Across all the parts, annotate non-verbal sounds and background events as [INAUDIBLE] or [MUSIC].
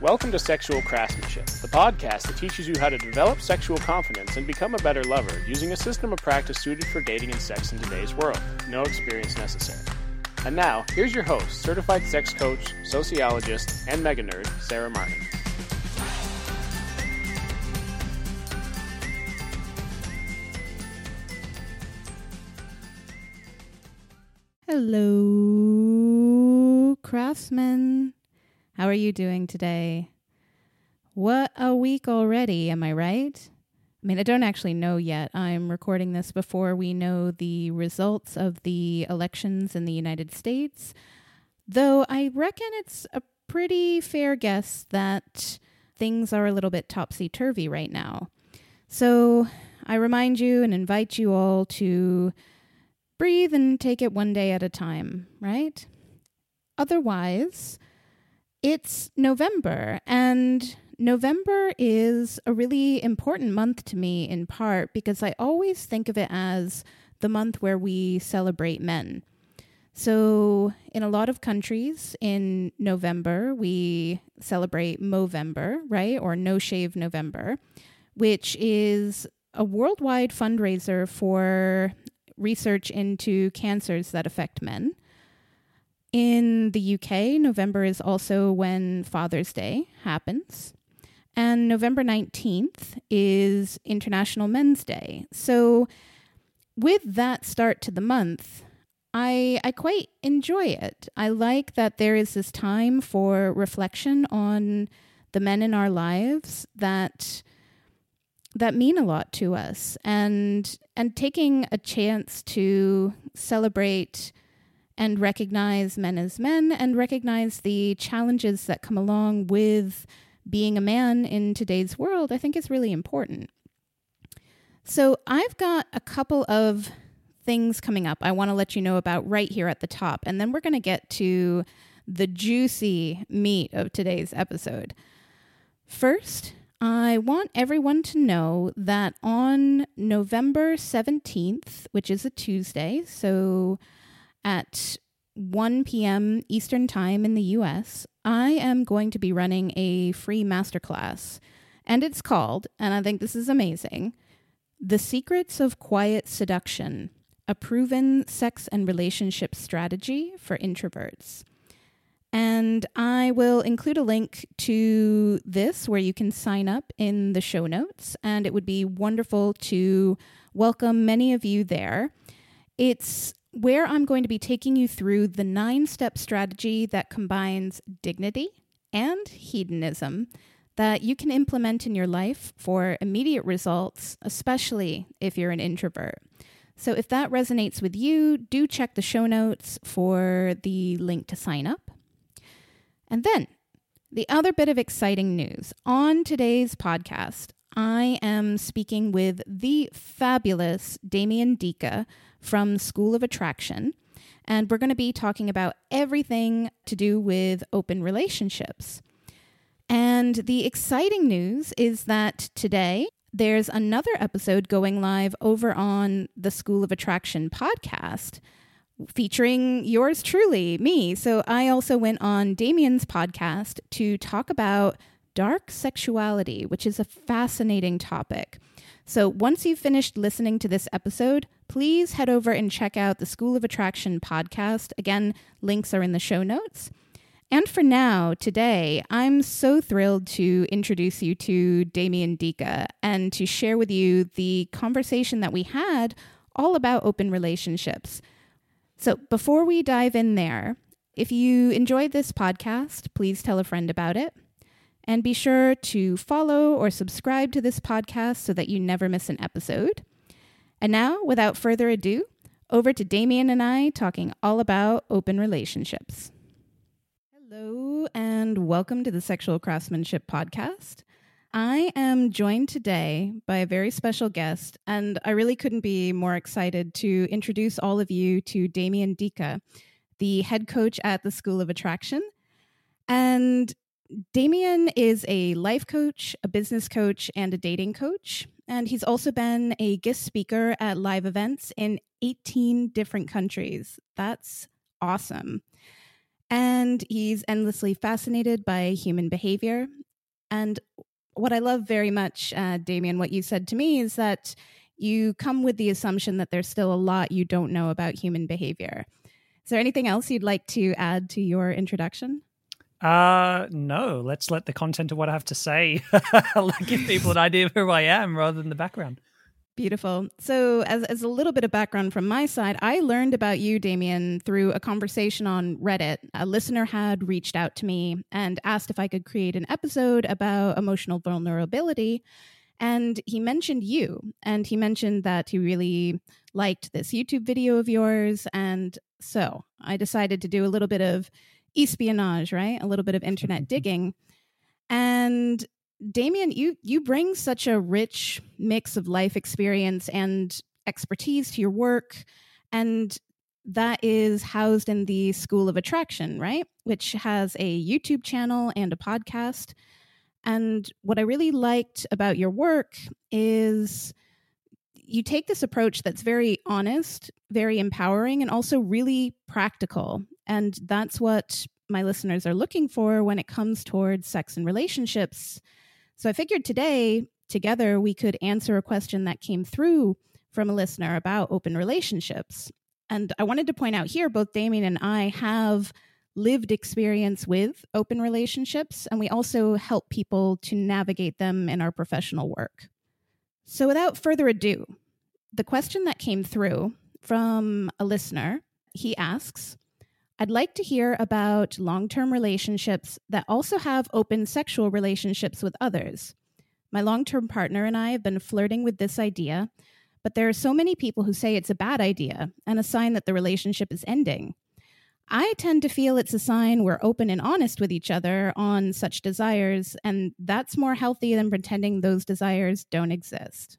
Welcome to Sexual Craftsmanship, the podcast that teaches you how to develop sexual confidence and become a better lover using a system of practice suited for dating and sex in today's world. No experience necessary. And now, here's your host, certified sex coach, sociologist, and mega nerd, Sarah Martin. Hello, craftsmen. How are you doing today? What a week already, am I right? I mean, I don't actually know yet. I'm recording this before we know the results of the elections in the United States, though I reckon it's a pretty fair guess that things are a little bit topsy turvy right now. So I remind you and invite you all to breathe and take it one day at a time, right? Otherwise, it's November, and November is a really important month to me in part because I always think of it as the month where we celebrate men. So, in a lot of countries in November, we celebrate Movember, right? Or No Shave November, which is a worldwide fundraiser for research into cancers that affect men. In the UK, November is also when Father's Day happens. And November 19th is International Men's Day. So, with that start to the month, I, I quite enjoy it. I like that there is this time for reflection on the men in our lives that that mean a lot to us and and taking a chance to celebrate and recognize men as men and recognize the challenges that come along with being a man in today's world i think is really important. So i've got a couple of things coming up i want to let you know about right here at the top and then we're going to get to the juicy meat of today's episode. First I want everyone to know that on November 17th, which is a Tuesday, so at 1 p.m. Eastern Time in the US, I am going to be running a free masterclass. And it's called, and I think this is amazing The Secrets of Quiet Seduction A Proven Sex and Relationship Strategy for Introverts. And I will include a link to this where you can sign up in the show notes. And it would be wonderful to welcome many of you there. It's where I'm going to be taking you through the nine step strategy that combines dignity and hedonism that you can implement in your life for immediate results, especially if you're an introvert. So, if that resonates with you, do check the show notes for the link to sign up. And then, the other bit of exciting news on today's podcast, I am speaking with the fabulous Damien Diecke from School of Attraction. And we're going to be talking about everything to do with open relationships. And the exciting news is that today there's another episode going live over on the School of Attraction podcast featuring yours truly, me. So I also went on Damien's podcast to talk about dark sexuality, which is a fascinating topic. So once you've finished listening to this episode, please head over and check out the School of Attraction podcast. Again, links are in the show notes. And for now, today, I'm so thrilled to introduce you to Damien Diecke and to share with you the conversation that we had all about open relationships. So before we dive in there, if you enjoyed this podcast, please tell a friend about it. And be sure to follow or subscribe to this podcast so that you never miss an episode. And now, without further ado, over to Damien and I talking all about open relationships. Hello, and welcome to the Sexual Craftsmanship Podcast. I am joined today by a very special guest, and I really couldn't be more excited to introduce all of you to Damien Diecke, the head coach at the School of Attraction. And Damien is a life coach, a business coach, and a dating coach. And he's also been a guest speaker at live events in 18 different countries. That's awesome. And he's endlessly fascinated by human behavior. And what I love very much, uh, Damien, what you said to me is that you come with the assumption that there's still a lot you don't know about human behavior. Is there anything else you'd like to add to your introduction? Uh no. Let's let the content of what I have to say [LAUGHS] give people an idea of who I am rather than the background. Beautiful. So, as, as a little bit of background from my side, I learned about you, Damien, through a conversation on Reddit. A listener had reached out to me and asked if I could create an episode about emotional vulnerability. And he mentioned you, and he mentioned that he really liked this YouTube video of yours. And so I decided to do a little bit of espionage, right? A little bit of internet mm-hmm. digging. And Damien, you you bring such a rich mix of life experience and expertise to your work, and that is housed in the School of Attraction, right? Which has a YouTube channel and a podcast. And what I really liked about your work is you take this approach that's very honest, very empowering, and also really practical. And that's what my listeners are looking for when it comes towards sex and relationships. So I figured today, together, we could answer a question that came through from a listener about open relationships. And I wanted to point out here, both Damien and I have lived experience with open relationships, and we also help people to navigate them in our professional work. So, without further ado, the question that came through from a listener he asks, I'd like to hear about long term relationships that also have open sexual relationships with others. My long term partner and I have been flirting with this idea, but there are so many people who say it's a bad idea and a sign that the relationship is ending. I tend to feel it's a sign we're open and honest with each other on such desires, and that's more healthy than pretending those desires don't exist.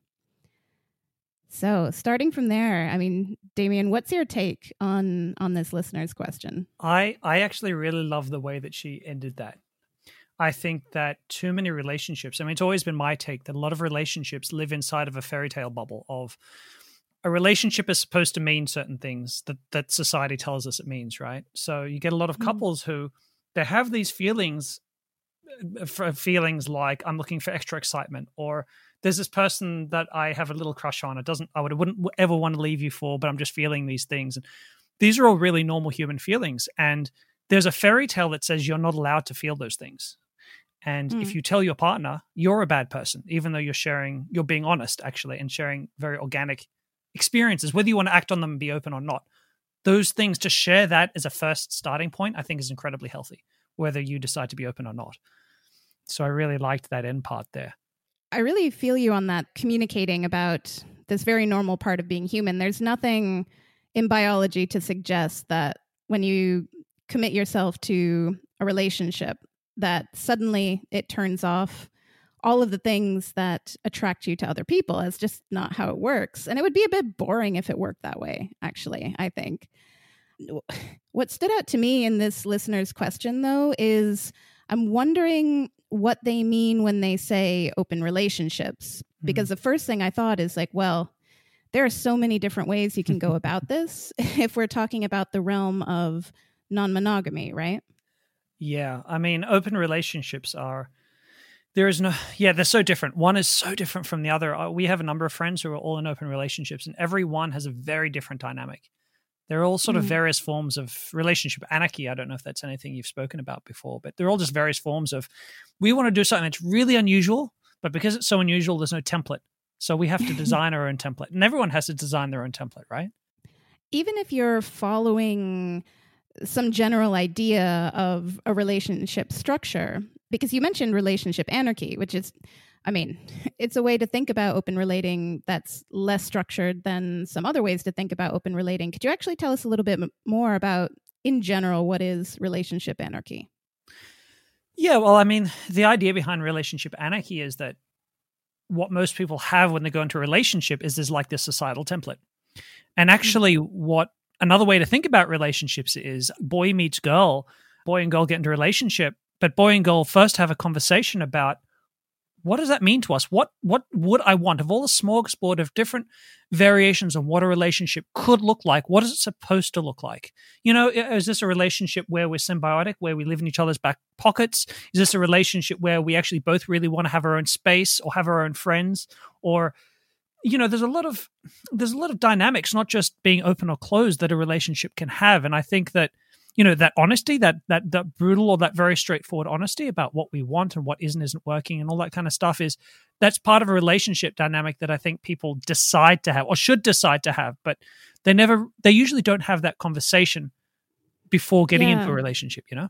So, starting from there, I mean, Damien, what's your take on on this listener's question? I I actually really love the way that she ended that. I think that too many relationships, I mean, it's always been my take that a lot of relationships live inside of a fairy tale bubble of a relationship is supposed to mean certain things that, that society tells us it means, right? So you get a lot of mm-hmm. couples mm. who they have these feelings uh, feelings like I'm looking for extra excitement or there's this person that I have a little crush on. It doesn't I would wouldn't ever want to leave you for, but I'm just feeling these things. And these are all really normal human feelings. And there's a fairy tale that says you're not allowed to feel those things. And mm. if you tell your partner you're a bad person, even though you're sharing, you're being honest actually, and sharing very organic experiences, whether you want to act on them and be open or not, those things to share that as a first starting point, I think is incredibly healthy, whether you decide to be open or not. So I really liked that end part there. I really feel you on that communicating about this very normal part of being human. There's nothing in biology to suggest that when you commit yourself to a relationship that suddenly it turns off all of the things that attract you to other people. It's just not how it works. And it would be a bit boring if it worked that way, actually, I think. What stood out to me in this listener's question, though, is I'm wondering what they mean when they say open relationships. Mm-hmm. Because the first thing I thought is like, well, there are so many different ways you can go [LAUGHS] about this [LAUGHS] if we're talking about the realm of non monogamy, right? Yeah. I mean, open relationships are. There is no, yeah, they're so different. One is so different from the other. Uh, we have a number of friends who are all in open relationships, and every one has a very different dynamic. They're all sort of mm. various forms of relationship anarchy. I don't know if that's anything you've spoken about before, but they're all just various forms of we want to do something that's really unusual, but because it's so unusual, there's no template. So we have to [LAUGHS] design our own template. And everyone has to design their own template, right? Even if you're following some general idea of a relationship structure, because you mentioned relationship anarchy, which is I mean, it's a way to think about open relating that's less structured than some other ways to think about open relating. Could you actually tell us a little bit more about, in general, what is relationship anarchy? Yeah, well, I mean, the idea behind relationship anarchy is that what most people have when they go into a relationship is there's like this societal template. And mm-hmm. actually, what another way to think about relationships is boy meets girl, boy and girl get into a relationship, but boy and girl first have a conversation about what does that mean to us? What what would I want of all the smorgasbord of different variations of what a relationship could look like? What is it supposed to look like? You know, is this a relationship where we're symbiotic, where we live in each other's back pockets? Is this a relationship where we actually both really want to have our own space or have our own friends? Or you know, there's a lot of there's a lot of dynamics, not just being open or closed, that a relationship can have. And I think that you know that honesty that that that brutal or that very straightforward honesty about what we want and what isn't isn't working and all that kind of stuff is that's part of a relationship dynamic that i think people decide to have or should decide to have but they never they usually don't have that conversation before getting yeah. into a relationship you know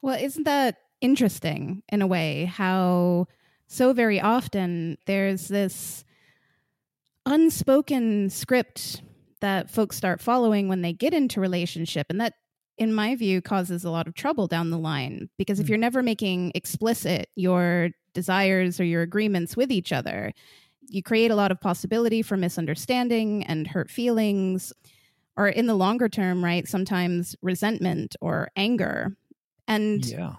well isn't that interesting in a way how so very often there's this unspoken script that folks start following when they get into relationship and that in my view, causes a lot of trouble down the line. Because if mm. you're never making explicit your desires or your agreements with each other, you create a lot of possibility for misunderstanding and hurt feelings, or in the longer term, right? Sometimes resentment or anger. And yeah.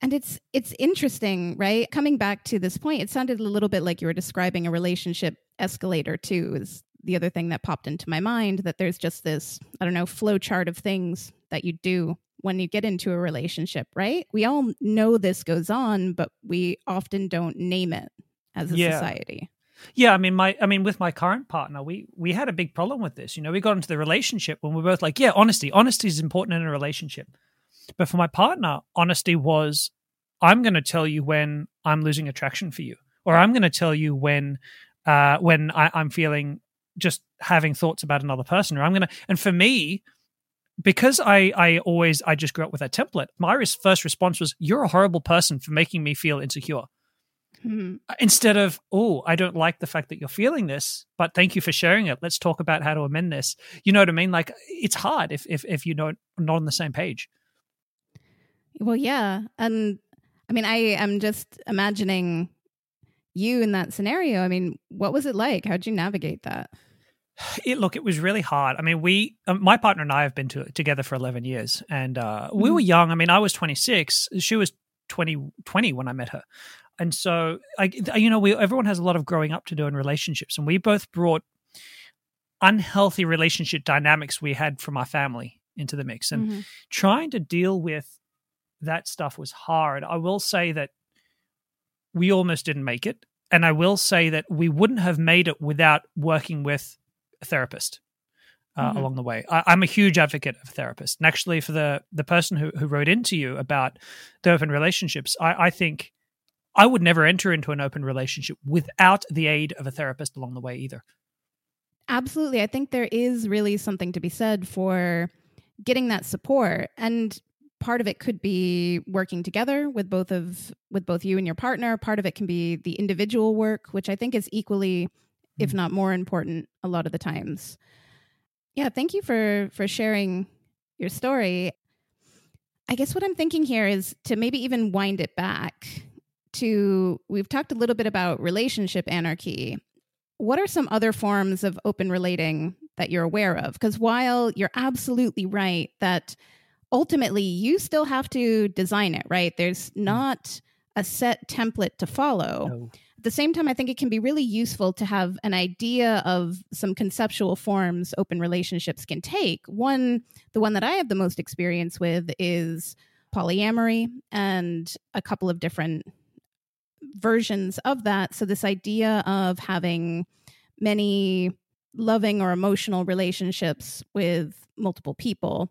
And it's it's interesting, right? Coming back to this point, it sounded a little bit like you were describing a relationship escalator too. Is the other thing that popped into my mind that there's just this, I don't know, flow chart of things that you do when you get into a relationship, right? We all know this goes on, but we often don't name it as a yeah. society. Yeah, I mean, my, I mean, with my current partner, we we had a big problem with this. You know, we got into the relationship when we are both like, yeah, honesty, honesty is important in a relationship. But for my partner, honesty was, I'm going to tell you when I'm losing attraction for you, or I'm going to tell you when, uh, when I, I'm feeling just having thoughts about another person or i'm gonna and for me because i i always i just grew up with that template my first response was you're a horrible person for making me feel insecure. Mm-hmm. instead of oh i don't like the fact that you're feeling this but thank you for sharing it. Let's talk about how to amend this. You know what i mean? Like it's hard if if, if you're not, not on the same page. Well yeah and i mean i am just imagining you in that scenario, I mean, what was it like? How'd you navigate that? [SIGHS] It, look, it was really hard. I mean, we, um, my partner and I have been to, together for 11 years and uh, we mm. were young. I mean, I was 26. She was 20, 20 when I met her. And so, I, you know, we, everyone has a lot of growing up to do in relationships. And we both brought unhealthy relationship dynamics we had from our family into the mix. And mm-hmm. trying to deal with that stuff was hard. I will say that we almost didn't make it. And I will say that we wouldn't have made it without working with a therapist uh, mm-hmm. along the way. I, am a huge advocate of a therapist. And actually, for the, the person who, who wrote into you about the open relationships, I, I think I would never enter into an open relationship without the aid of a therapist along the way either. Absolutely. I think there is really something to be said for getting that support. And part of it could be working together with both of with both you and your partner. Part of it can be the individual work which i think is equally if mm-hmm. not more important a lot of the times. Yeah thank you for for sharing your story. I guess what i'm thinking here is to maybe even wind it back to we've talked a little bit about relationship anarchy. What are some other forms of open relating that you're aware of? Because while you're absolutely right that ultimately you still have to design it, right? There's mm. not a set template to follow. No. At the same time, I think it can be really useful to have an idea of some conceptual forms open relationships can take. One, the one that I have the most experience with is polyamory and a couple of different versions of that. So, this idea of having many loving or emotional relationships with multiple people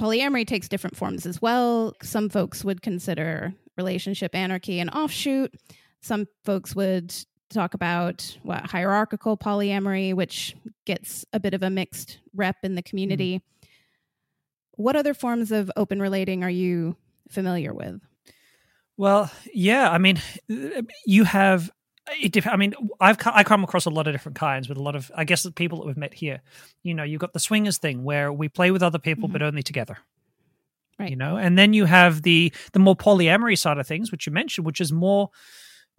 polyamory takes different forms as well. Some folks would consider relationship anarchy an offshoot. Some folks would talk about what hierarchical polyamory, which gets a bit of a mixed rep in the community. Mm. What other forms of open relating are you familiar with? Well, yeah, I mean, you have it, I mean, I've I come across a lot of different kinds with a lot of, I guess, the people that we've met here. You know, you've got the swingers thing where we play with other people, mm-hmm. but only together. Right. You know, and then you have the the more polyamory side of things, which you mentioned, which is more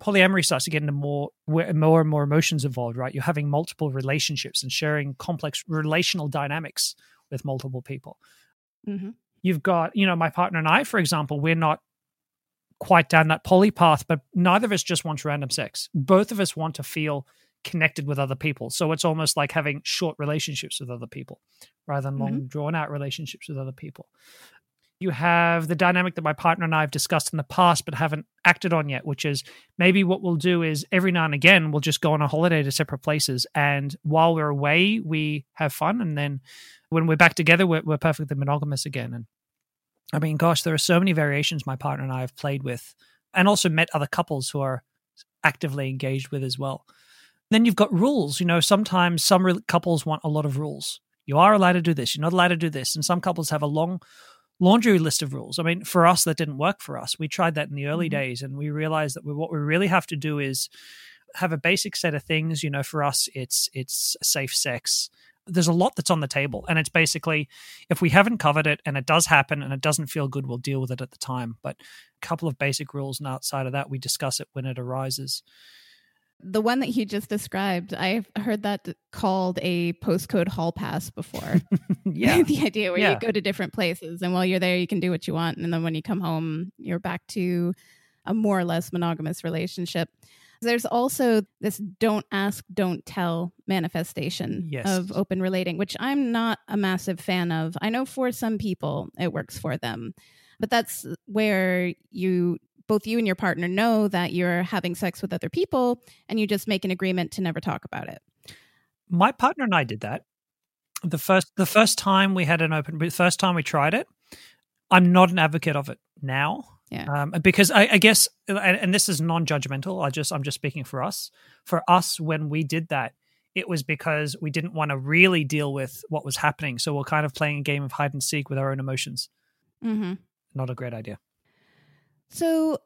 polyamory starts to get into more more and more emotions involved. Right, you're having multiple relationships and sharing complex relational dynamics with multiple people. Mm-hmm. You've got, you know, my partner and I, for example, we're not quite down that poly path, but neither of us just wants random sex. Both of us want to feel connected with other people. So it's almost like having short relationships with other people rather than long mm-hmm. drawn out relationships with other people. You have the dynamic that my partner and I have discussed in the past but haven't acted on yet, which is maybe what we'll do is every now and again we'll just go on a holiday to separate places. And while we're away, we have fun. And then when we're back together, we're, we're perfectly monogamous again. And I mean, gosh, there are so many variations my partner and I have played with and also met other couples who are actively engaged with as well. Then you've got rules. You know, sometimes some re- couples want a lot of rules. You are allowed to do this. You're not allowed to do this. And some couples have a long laundry list of rules. I mean, for us, that didn't work for us. We tried that in the early mm-hmm. days, and we realized that we, what we really have to do is have a basic set of things. You know, for us, it's it's safe sex. There's a lot that's on the table, and it's basically if we haven't covered it and it does happen and it doesn't feel good, we'll deal with it at the time. But a couple of basic rules, and outside of that, we discuss it when it arises the one that he just described, I've heard that called a postcode hall pass before. [LAUGHS] yeah. [LAUGHS] the idea where yeah. you go to different places and while you're there, you can do what you want. And then when you come home, you're back to a more or less monogamous relationship. There's also this don't ask, don't tell manifestation yes. of open relating, which I'm not a massive fan of. I know for some people it works for them, but that's where you both you and your partner know that you're having sex with other people and you just make an agreement to never talk about it. My partner and I did that. The first the first time we had an open the first time we tried it, I'm not an advocate of it now. Yeah. Um, because I, I guess and, and this is non-judgmental. I just I'm just speaking for us. For us when we did that, it was because we didn't want to really deal with what was happening. So we're kind of playing a game of hide and seek with our own emotions. Mm-hmm. Not a great idea. So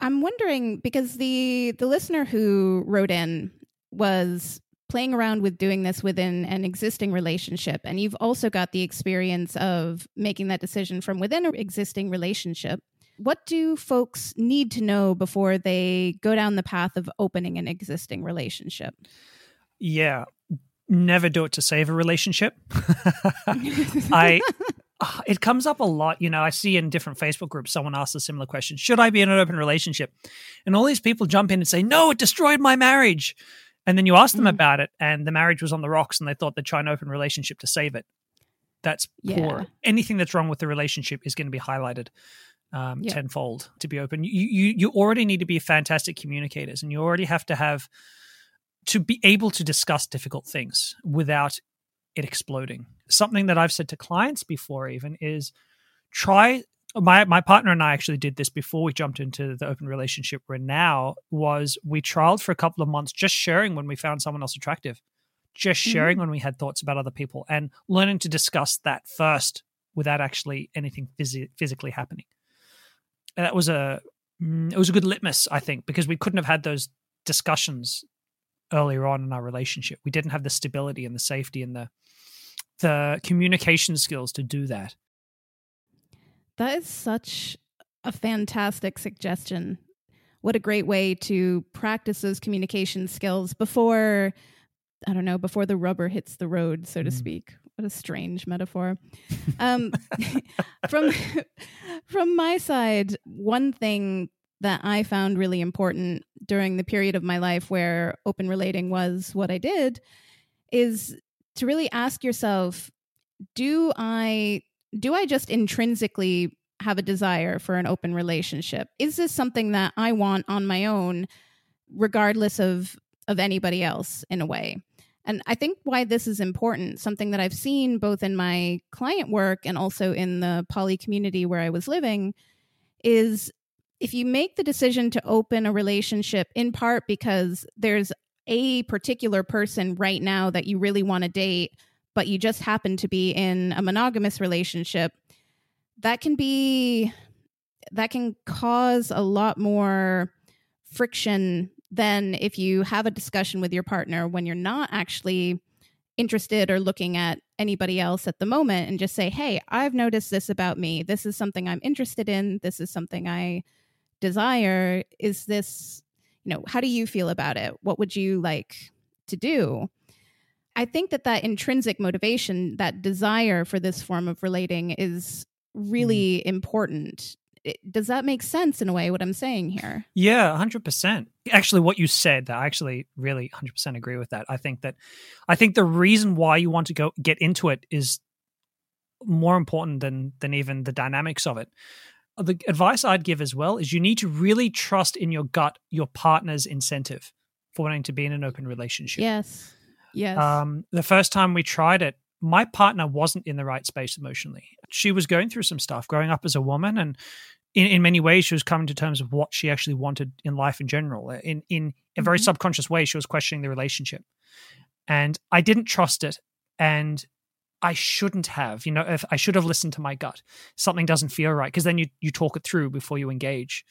I'm wondering because the the listener who wrote in was playing around with doing this within an existing relationship and you've also got the experience of making that decision from within an existing relationship. What do folks need to know before they go down the path of opening an existing relationship? Yeah, never do it to save a relationship. [LAUGHS] I it comes up a lot. You know, I see in different Facebook groups someone asks a similar question Should I be in an open relationship? And all these people jump in and say, No, it destroyed my marriage. And then you ask them mm. about it, and the marriage was on the rocks, and they thought they'd try an open relationship to save it. That's yeah. poor. Anything that's wrong with the relationship is going to be highlighted um, yeah. tenfold to be open. You, you you already need to be fantastic communicators, and you already have to have to be able to discuss difficult things without it exploding. Something that I've said to clients before even is try my my partner and I actually did this before we jumped into the open relationship we're now was we trialed for a couple of months just sharing when we found someone else attractive. Just sharing mm-hmm. when we had thoughts about other people and learning to discuss that first without actually anything phys- physically happening. And that was a mm, it was a good litmus, I think, because we couldn't have had those discussions earlier on in our relationship. We didn't have the stability and the safety and the the communication skills to do that. That is such a fantastic suggestion. What a great way to practice those communication skills before I don't know, before the rubber hits the road, so to mm. speak. What a strange metaphor. Um, [LAUGHS] from from my side, one thing that I found really important during the period of my life where open relating was what I did is to really ask yourself do I do I just intrinsically have a desire for an open relationship? Is this something that I want on my own regardless of of anybody else in a way? And I think why this is important, something that I've seen both in my client work and also in the poly community where I was living, is if you make the decision to open a relationship in part because there's a particular person right now that you really want to date, but you just happen to be in a monogamous relationship, that can be that can cause a lot more friction than if you have a discussion with your partner when you're not actually interested or looking at anybody else at the moment and just say, Hey, I've noticed this about me. This is something I'm interested in. This is something I desire is this you know how do you feel about it what would you like to do i think that that intrinsic motivation that desire for this form of relating is really mm. important does that make sense in a way what i'm saying here? Yeah 100% actually what you said that i actually really 100% agree with that. I think that i think the reason why you want to go get into it is more important than than even the dynamics of it. The advice i'd give as well is you need to really trust in your gut your partner's incentive for wanting to be in an open relationship. Yes. Yes. Um the first time we tried it my partner wasn't in the right space emotionally. She was going through some stuff growing up as a woman, and in, in many ways, she was coming to terms of what she actually wanted in life in general. In in a very mm-hmm. subconscious way, she was questioning the relationship, and I didn't trust it, and I shouldn't have. You know, if I should have listened to my gut. Something doesn't feel right because then you you talk it through before you engage.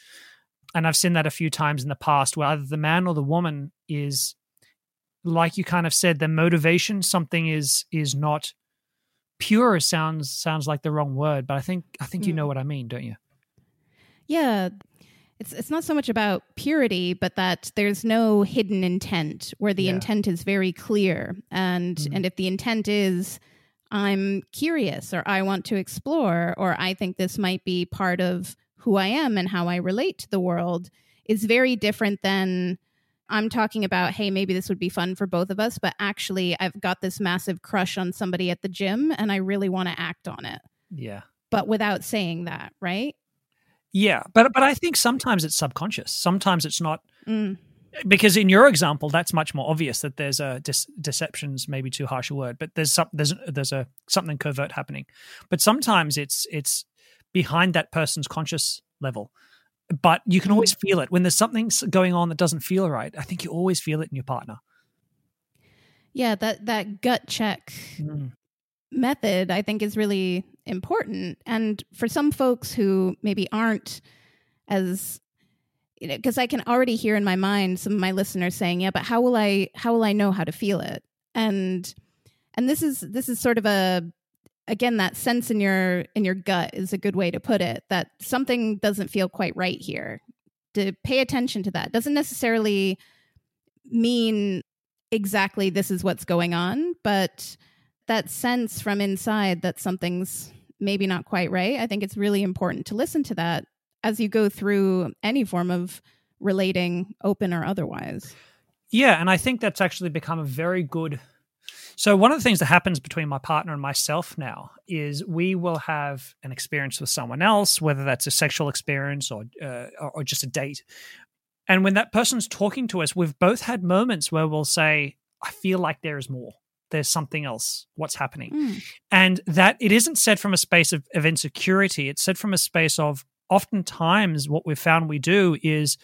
And I've seen that a few times in the past where either the man or the woman is like you kind of said, the motivation something is is not pure sounds sounds like the wrong word, but I think I think mm. you know what I mean, don't you? Yeah. It's it's not so much about purity, but that there's no hidden intent where the yeah. intent is very clear. And mm. and if the intent is I'm curious or I want to explore or I think this might be part of who I am and how I relate to the world is very different than I'm talking about, hey, maybe this would be fun for both of us, but actually, I've got this massive crush on somebody at the gym and I really want to act on it. Yeah. But without saying that, right? Yeah. But, but I think sometimes it's subconscious. Sometimes it's not. Mm. Because in your example, that's much more obvious that there's a dis- deception's maybe too harsh a word, but there's some, there's there's a something covert happening. But sometimes it's it's behind that person's conscious level but you can always feel it when there's something going on that doesn't feel right. I think you always feel it in your partner. Yeah, that that gut check mm. method I think is really important. And for some folks who maybe aren't as you know, because I can already hear in my mind some of my listeners saying, "Yeah, but how will I how will I know how to feel it?" And and this is this is sort of a again that sense in your in your gut is a good way to put it that something doesn't feel quite right here. To pay attention to that doesn't necessarily mean exactly this is what's going on but that sense from inside that something's maybe not quite right i think it's really important to listen to that as you go through any form of relating open or otherwise. Yeah and i think that's actually become a very good so, one of the things that happens between my partner and myself now is we will have an experience with someone else, whether that's a sexual experience or, uh, or just a date. And when that person's talking to us, we've both had moments where we'll say, I feel like there is more. There's something else. What's happening? Mm. And that it isn't said from a space of, of insecurity. It's said from a space of oftentimes what we've found we do is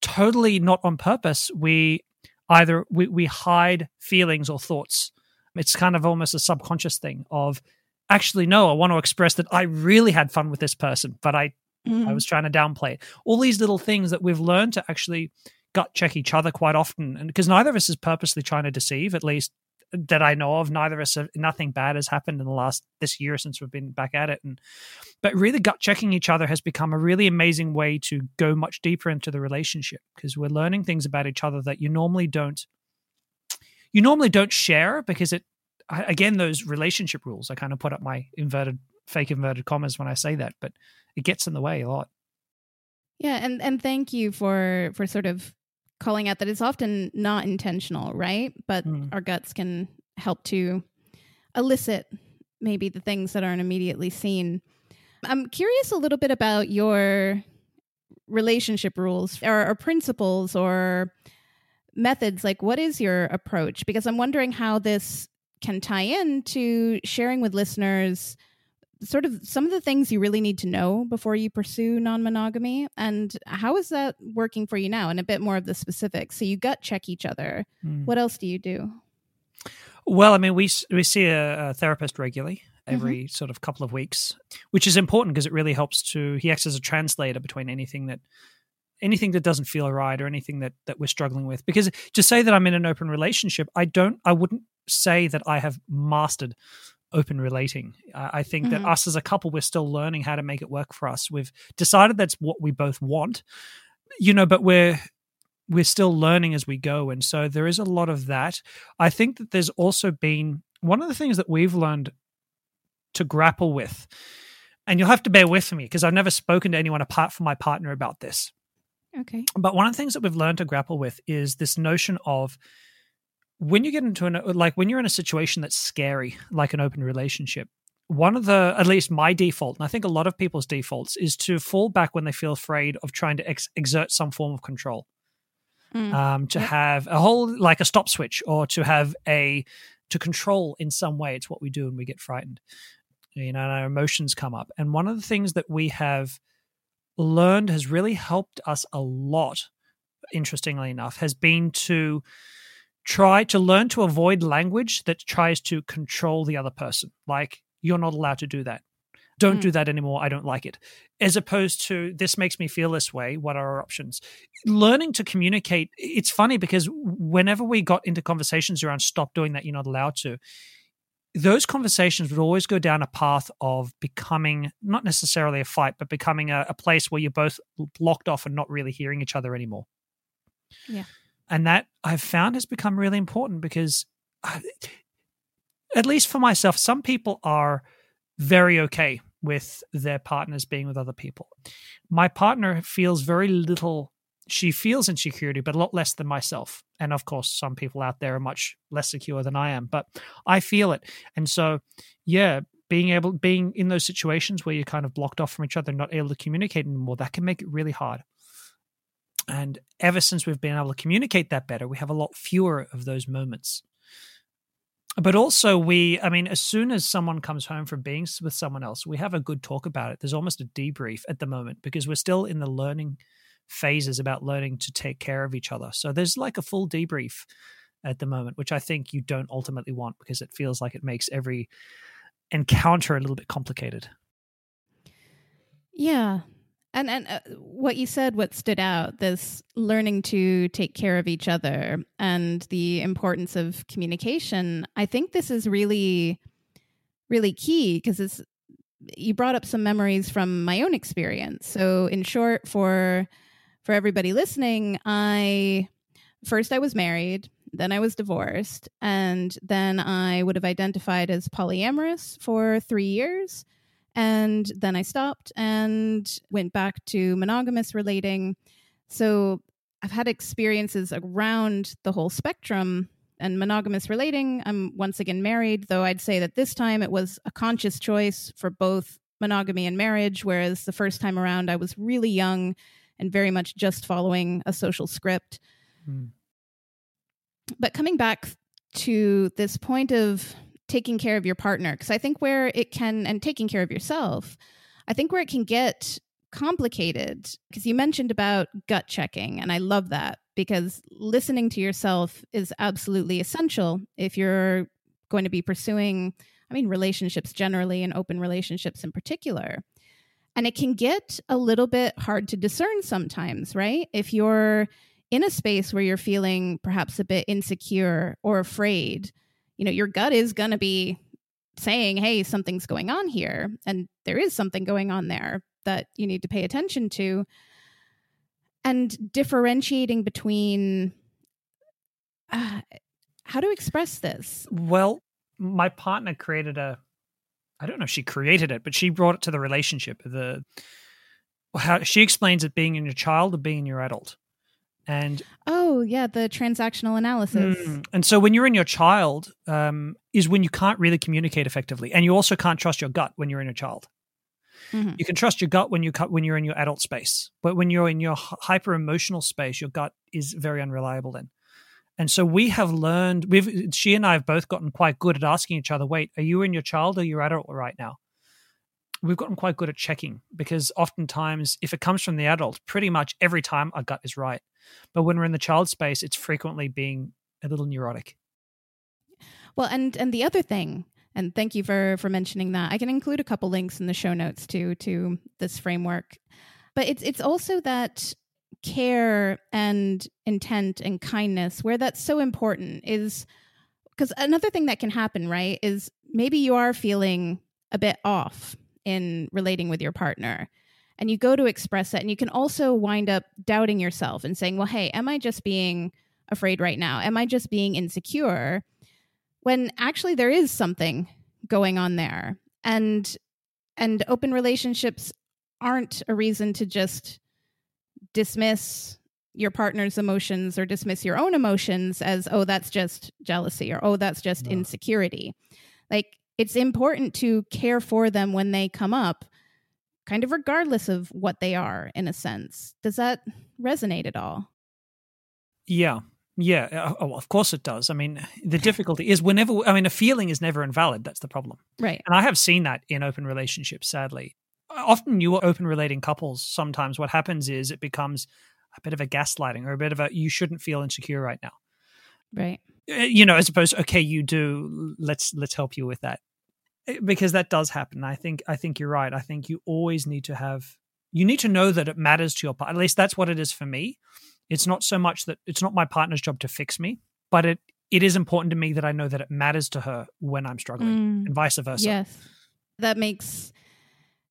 totally not on purpose. We either we, we hide feelings or thoughts. It's kind of almost a subconscious thing of actually, no, I want to express that I really had fun with this person, but I mm. I was trying to downplay it. All these little things that we've learned to actually gut check each other quite often. And because neither of us is purposely trying to deceive, at least that I know of. Neither of us have, nothing bad has happened in the last this year since we've been back at it. And but really gut checking each other has become a really amazing way to go much deeper into the relationship because we're learning things about each other that you normally don't you normally don't share because it again those relationship rules. I kind of put up my inverted fake inverted commas when I say that, but it gets in the way a lot. Yeah, and and thank you for for sort of calling out that it's often not intentional, right? But mm. our guts can help to elicit maybe the things that aren't immediately seen. I'm curious a little bit about your relationship rules or, or principles or methods. Like, what is your approach? Because I'm wondering how this can tie in to sharing with listeners sort of some of the things you really need to know before you pursue non-monogamy and how is that working for you now? And a bit more of the specifics. So you gut check each other. Mm. what else do you do? Well i mean we we see a, a therapist regularly every mm-hmm. sort of couple of weeks which is important because it really helps to he acts as a translator between anything that anything that doesn't feel right or anything that that we're struggling with. Because to say that i'm in an open relationship i don't i wouldn't say that i have mastered open relating. I think mm-hmm. that us as a couple, we're still learning how to make it work for us. We've decided that's what we both want, you know, but we're we're still learning as we go, and so there is a lot of that. I think that there's also been one of the things that we've learned to grapple with and you'll have to bear with me because I've never spoken to anyone apart from my partner about this. Okay. But one of the things that we've learned to grapple with is this notion of when you get into an like when you're in a situation that's scary, like an open relationship. One of the, at least my default, and I think a lot of people's defaults, is to fall back when they feel afraid of trying to ex- exert some form of control. Mm. Um, to Yep. have a whole like a stop switch, or to have a to control in some way. It's what we do when we get frightened. You know, and our emotions come up. And one of the things that we have learned has really helped us a lot, interestingly enough, has been to try to learn to avoid language that tries to control the other person. Like, you're not allowed to do that. Don't do hmm. that anymore. I don't like it. As opposed to, this makes me feel this way. What are our options? Learning to communicate. It's funny because whenever we got into conversations around stop doing that, you're not allowed to, those conversations would always go down a path of becoming not necessarily a fight, but becoming a, a place where you're both locked off and not really hearing each other anymore. Yeah. And that I've found has become really important because, at least for myself, some people are very okay with their partners being with other people. My partner feels very little. She feels insecurity, but a lot less than myself. And of course, some people out there are much less secure than I am, but I feel it. And so, yeah, being able, being in those situations where you're kind of blocked off from each other, and not able to communicate anymore, that can make it really hard. And ever since we've been able to communicate that better, we have a lot fewer of those moments. But also we i mean as soon as someone comes home from being with someone else we have a good talk about it. There's almost a debrief at the moment because we're still in the learning phases about learning to take care of each other. So there's like a full debrief at the moment which i think you don't ultimately want because it feels like it makes every encounter a little bit complicated. Yeah. And and uh, what you said what stood out this learning to take care of each other and the importance of communication. I think this is really really key because it's you brought up some memories from my own experience. So in short for for everybody listening, I first I was married, then I was divorced, and then I would have identified as polyamorous for 3 years and then I stopped and went back to monogamous relating. So I've had experiences around the whole spectrum and monogamous relating. I'm once again married, though I'd say that this time it was a conscious choice for both monogamy and marriage, whereas the first time around I was really young and very much just following a social script. Hmm. But coming back to this point of taking care of your partner because i think where it can and taking care of yourself i think where it can get complicated because you mentioned about gut checking and i love that because listening to yourself is absolutely essential if you're going to be pursuing i mean relationships generally and open relationships in particular. And it can get a little bit hard to discern sometimes right? If you're in a space where you're feeling perhaps a bit insecure or afraid you know your gut is going to be saying hey something's going on here and there is something going on there that you need to pay attention to. And differentiating between uh, how to express this. Well my partner created a i don't know if she created it but she brought it to the relationship the how she explains it being in your child or being in your adult and oh yeah the transactional analysis Mm. And so when you're in your child, um, is when you can't really communicate effectively, and you also can't trust your gut when you're in a child. Mhm. You can trust your gut when you cut when you're in your adult space, but when you're in your hyper emotional space, your gut is very unreliable. Then, and so we have learned. We've she and I have both gotten quite good at asking each other, "Wait, are you in your child or your adult right now?" We've gotten quite good at checking because oftentimes, if it comes from the adult, pretty much every time our gut is right. But when we're in the child space, it's frequently being a little neurotic. Well, and and the other thing, and thank you for for mentioning that. I can include a couple links in the show notes too to this framework. But it's it's also that care and intent and kindness where that's so important is because another thing that can happen, right, is maybe you are feeling a bit off in relating with your partner and you go to express it and you can also wind up doubting yourself and saying well hey am i just being afraid right now? Am i just being insecure? When actually there is something going on there and and open relationships aren't a reason to just dismiss your partner's emotions or dismiss your own emotions as oh that's just jealousy or oh that's just no. insecurity. Like it's important to care for them when they come up kind of regardless of what they are in a sense. Does that resonate at all? Yeah. Yeah uh, oh, of course it does. I mean the [LAUGHS] difficulty is whenever i mean a feeling is never invalid. That's the problem. Right. And i have seen that in open relationships sadly. Often new open relating couples sometimes what happens is it becomes a bit of a gaslighting or a bit of a you shouldn't feel insecure right now. Right. Eh, you know as opposed okay you do. Let's let's help you with that because that does happen. I think i think you're right. I think you always need to have you need to know that it matters to your partner at least that's what it is for me. It's not so much that it's not my partner's job to fix me but it it is important to me that i know that it matters to her when i'm struggling mm, and vice versa. Yes. That makes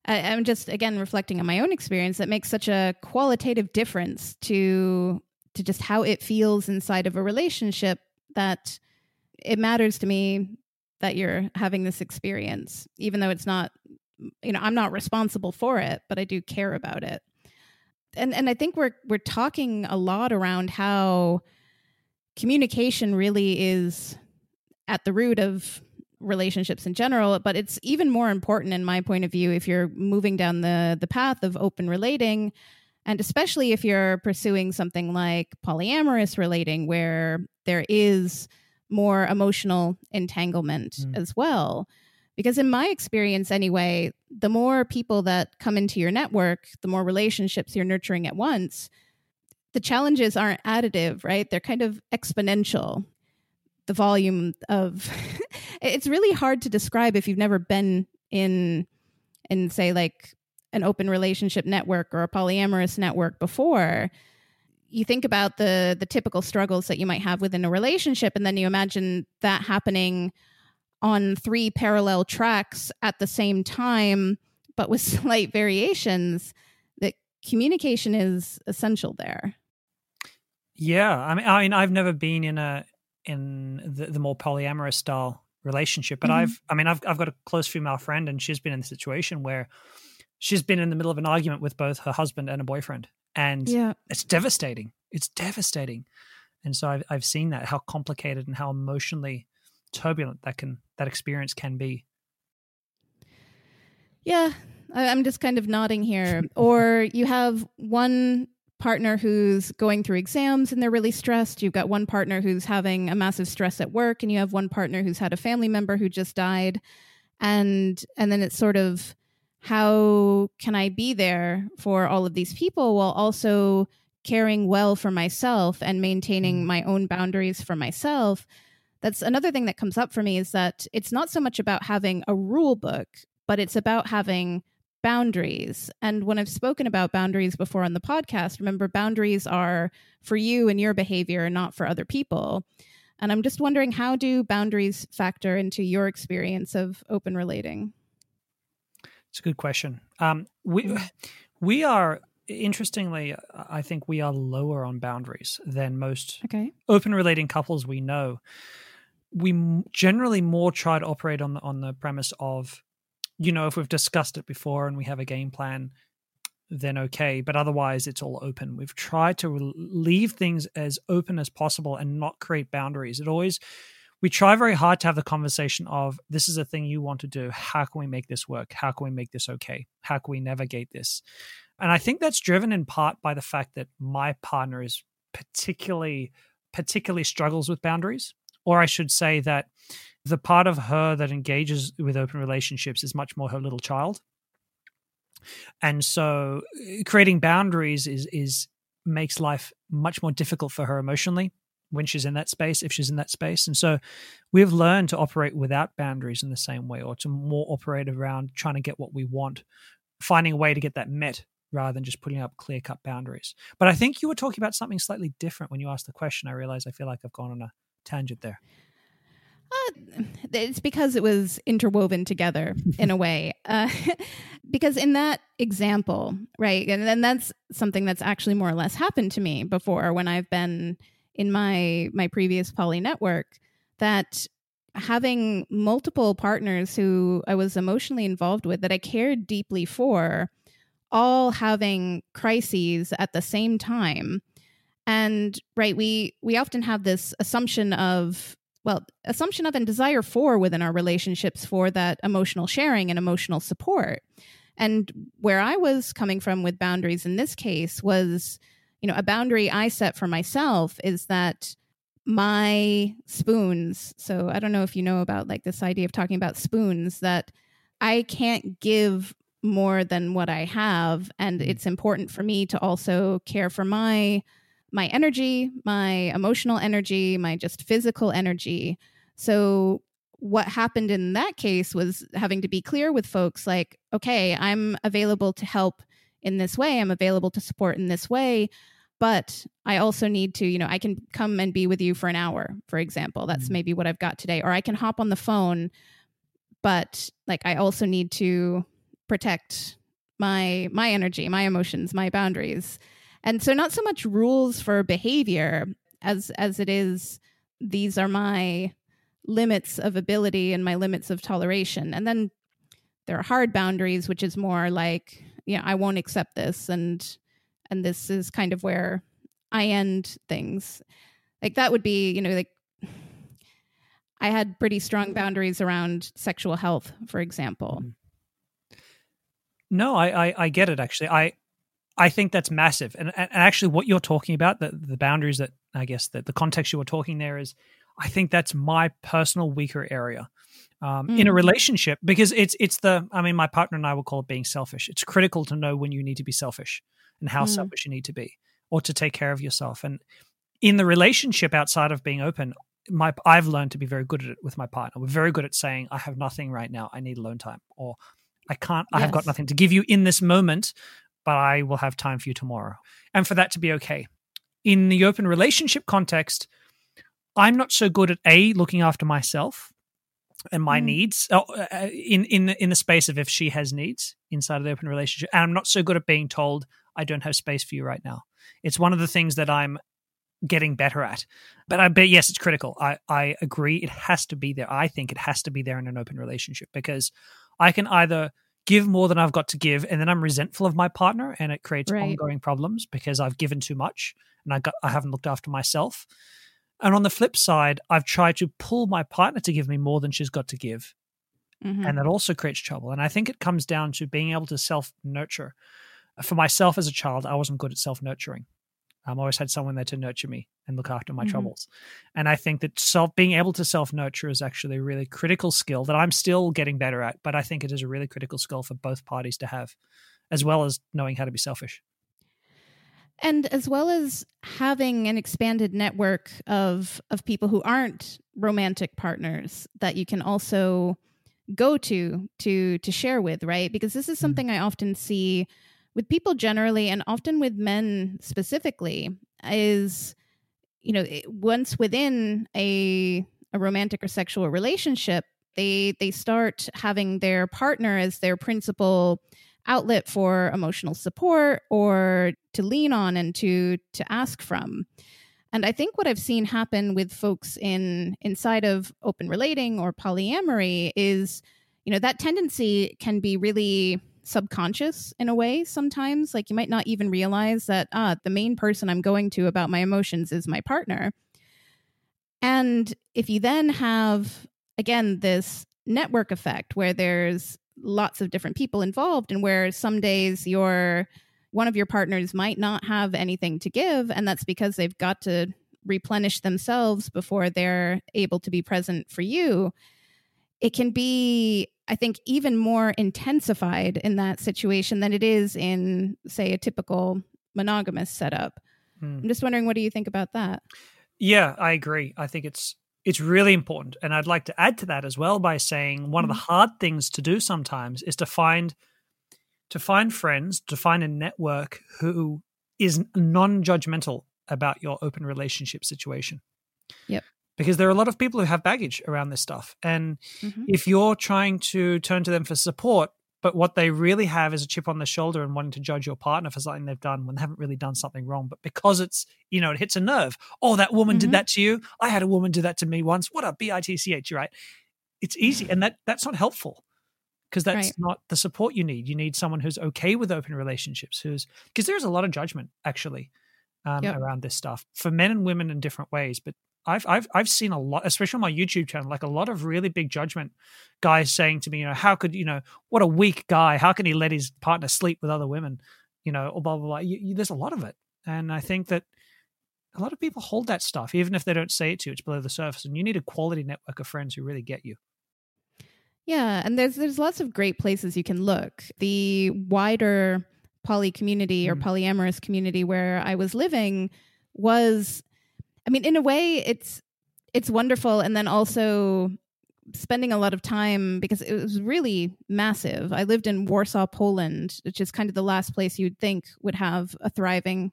I, am just again reflecting on my own experience that makes such a qualitative difference to to just how it feels inside of a relationship that it matters to me that you're having this experience even though it's not you know I'm not responsible for it but I do care about it. And and I think we're we're talking a lot around how communication really is at the root of relationships in general, but it's even more important in my point of view if you're moving down the the path of open relating and especially if you're pursuing something like polyamorous relating where there is more emotional entanglement mm. as well. Because in my experience anyway, the more people that come into your network, the more relationships you're nurturing at once, the challenges aren't additive, right? They're kind of exponential the volume of [LAUGHS] it's really hard to describe if you've never been in in say like an open relationship network or a polyamorous network before you think about the the typical struggles that you might have within a relationship and then you imagine that happening on three parallel tracks at the same time but with [LAUGHS] slight variations that communication is essential there yeah i mean i mean i've never been in a in the, the more polyamorous style relationship. But mm-hmm. I've, I mean, I've, I've got a close female friend, and she's been in a situation where she's been in the middle of an argument with both her husband and a boyfriend, and yeah. it's devastating. It's devastating, and so I've, I've seen that how complicated and how emotionally turbulent that can that experience can be. Yeah, I'm just kind of nodding here. or you have one partner who's going through exams and they're really stressed. You've got one partner who's having a massive stress at work, and you have one partner who's had a family member who just died. And and then it's sort of how can I be there for all of these people while also caring well for myself and maintaining mm. my own boundaries for myself? That's another thing that comes up for me is that it's not so much about having a rule book, but it's about having boundaries. And when I've spoken about boundaries before on the podcast, remember boundaries are for you and your behavior, not for other people. And I'm just wondering how do boundaries factor into your experience of open relating? It's a good question. Um, we [SIGHS] we are interestingly, I think we are lower on boundaries than most okay. open relating couples we know. We generally more try to operate on the on the premise of you know, if we've discussed it before and we have a game plan, then okay. But otherwise, it's all open. We've tried to leave things as open as possible and not create boundaries. It always, we try very hard to have the conversation of this is a thing you want to do. How can we make this work? How can we make this okay? How can we navigate this? And I think that's driven in part by the fact that my partner is particularly, particularly struggles with boundaries. Or I should say that the part of her that engages with open relationships is much more her little child and so uh, creating boundaries is is makes life much more difficult for her emotionally when she's in that space if she's in that space. And so we've learned to operate without boundaries in the same way or to more operate around trying to get what we want finding a way to get that met rather than just putting up clear cut boundaries. But i think you were talking about something slightly different when you asked the question. I realize i feel like i've gone on a tangent there. Uh, it's because it was interwoven together in a way. [LAUGHS] Uh, [LAUGHS] because in that example, right, and then that's something that's actually more or less happened to me before when I've been in my my previous poly network. That having multiple partners who I was emotionally involved with that I cared deeply for, all having crises at the same time. And right, we we often have this assumption of well, assumption of and desire for within our relationships for that emotional sharing and emotional support. And where I was coming from with boundaries in this case was, you know, a boundary I set for myself is that my spoons, so I don't know if you know about like this idea of talking about spoons, that I can't give more than what I have. And mm. it's important for me to also care for my my energy, my emotional energy, my just physical energy. So what happened in that case was having to be clear with folks like, okay, I'm available to help in this way, I'm available to support in this way, but I also need to, you know, I can come and be with you for an hour, for example. That's mm-hmm. maybe what I've got today. Or I can hop on the phone, but like I also need to protect my my energy, my emotions, my boundaries. And so not so much rules for behavior as as it is these are my limits of ability and my limits of toleration. And then there are hard boundaries which is more like, you know, I won't accept this and and this is kind of where I end things. Like that would be, you know, like I had pretty strong boundaries around sexual health, for example. Mm-hmm. No, I, I, I get it actually. I I think that's massive. And, and actually, what you're talking about, the, the boundaries that I guess that the context you were talking there is, I think that's my personal weaker area um, mm. in a mm. relationship because it's it's the I mean, my partner and I will call it being selfish. It's critical to know when you need to be selfish and how mm. selfish you need to be, or to take care of yourself. And in the relationship outside of being open, my I've learned to be very good at it with my partner. We're very good at saying, "I have nothing right now. I need alone time," or "I can't. I have got nothing to give you in this moment." but I will have time for you tomorrow. And for that to be okay. In the open relationship context, I'm not so good at A, looking after myself and my mm. needs oh, uh, uh, in in the, in the space of if she has needs inside of the open relationship and i'm not so good at being told i don't have space for you right now it's one of the things that i'm getting better at but i bet yes it's critical i i agree it has to be there i think it has to be there in an open relationship because i can either give more than I've got to give, and then I'm resentful of my partner, and it creates right. ongoing problems because I've given too much and I got I haven't looked after myself. And on the flip side, I've tried to pull my partner to give me more than she's got to give. Mm-hmm. And that also creates trouble. And I think it comes down to being able to self nurture. For myself as a child, I wasn't good at self nurturing. I've always had someone there to nurture me and look after my mm-hmm. troubles. And I think that self being able to self nurture is actually a really critical skill that I'm still getting better at, but I think it is a really critical skill for both parties to have, as well as knowing how to be selfish. And as well as having an expanded network of of people who aren't romantic partners that you can also go to to to share with, right? Because this is mm-hmm. something mm-hmm. I often see with people generally and often with men specifically is you know once within a a romantic or sexual relationship they they start having their partner as their principal outlet for emotional support or to lean on and to to ask from. And i think what i've seen happen with folks in inside of open relating or polyamory is you know that tendency can be really subconscious in a way sometimes like you might not even realize that ah the main person i'm going to about my emotions is my partner. And if you then have again this network effect where there's lots of different people involved and where some days your one of your partners might not have anything to give and that's because they've got to replenish themselves before they're able to be present for you it can be I think even more intensified in that situation than it is in, say, a typical monogamous setup. Hmm. I'm just wondering, what do you think about that? Yeah, I agree. I think it's it's really important, and I'd like to add to that as well by saying one mm-hmm. of the mm-hmm. hard things to do sometimes is to find to find friends, to find a network who is non-judgmental about your open relationship situation. Yep because there are a lot of people who have baggage around this stuff. And mm-hmm. if you're trying to turn to them for support, but what they really have is a chip on the shoulder and wanting to judge your partner for something they've done when they haven't really done something wrong. But because it's, you know, it hits a nerve. Oh, that woman mm-hmm. did that to you. I had a woman do that to me once. What a B-I-T-C-H, right? It's easy. And that that's not helpful because that's right. not the support you need. You need someone who's okay with open relationships, who's, because there's a lot of judgment actually um, yep. around this stuff for men and women in different ways. But I've I've I've seen a lot, especially on my YouTube channel, like a lot of really big judgment guys saying to me, you know, how could you know what a weak guy? How can he let his partner sleep with other women? You know, or blah blah blah. You, you, there's a lot of it, and I think that a lot of people hold that stuff, even if they don't say it to you. It's below the surface, and you need a quality network of friends who really get you. Yeah, and there's there's lots of great places you can look. The wider poly community or mm. polyamorous community where I was living was I mean, in a way, it's it's wonderful, and then also spending a lot of time because it was really massive. I lived in Warsaw, Poland, which is kind of the last place you'd think would have a thriving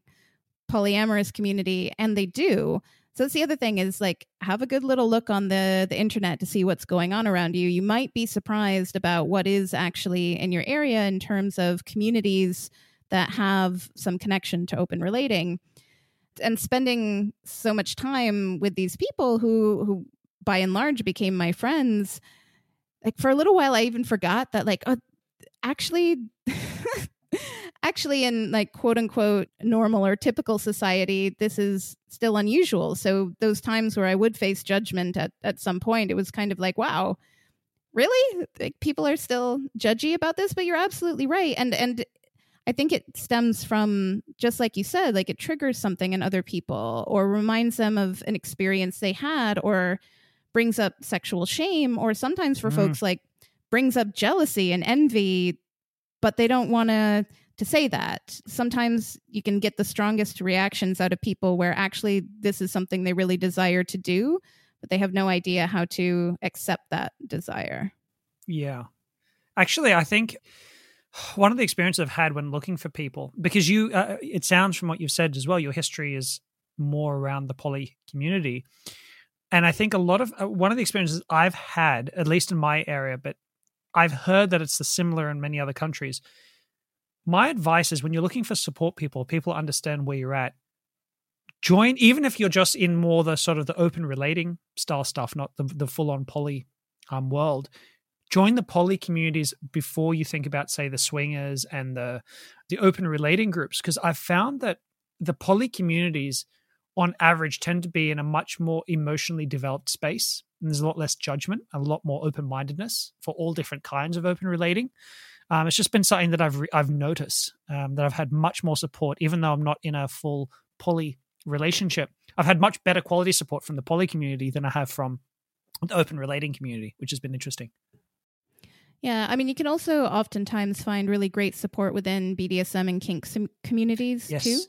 polyamorous community, and they do. So that's the other thing is like have a good little look on the the internet to see what's going on around you. You might be surprised about what is actually in your area in terms of communities that have some connection to open relating and spending so much time with these people who who by and large became my friends like for a little while i even forgot that like oh, actually [LAUGHS] actually in like quote unquote normal or typical society this is still unusual. So those times where i would face judgment at at some point it was kind of like wow really? Like people are still judgy about this? But you're absolutely right. And and I think it stems from just like you said, like it triggers something in other people or reminds them of an experience they had or brings up sexual shame or sometimes for mm. folks like brings up jealousy and envy, but they don't want to to say that. Sometimes you can get the strongest reactions out of people where actually this is something they really desire to do, but they have no idea how to accept that desire. Yeah. Actually, I think one of the experiences I've had when looking for people, because you, uh, it sounds from what you've said as well, your history is more around the poly community. And I think a lot of uh, one of the experiences I've had, at least in my area, but I've heard that it's the similar in many other countries. My advice is when you're looking for support people, people understand where you're at. Join, even if you're just in more the sort of the open relating style stuff, not the, the full on poly um, world join the poly communities before you think about say the swingers and the the open relating groups because i've found that the poly communities on average tend to be in a much more emotionally developed space and there's a lot less judgment and a lot more open-mindedness for all different kinds of open relating. Um, it's just been something that i've re- i've noticed um, that i've had much more support even though i'm not in a full poly relationship i've had much better quality support from the poly community than i have from the open relating community which has been interesting yeah, I mean, you can also oftentimes find really great support within BDSM and kink communities yes. too,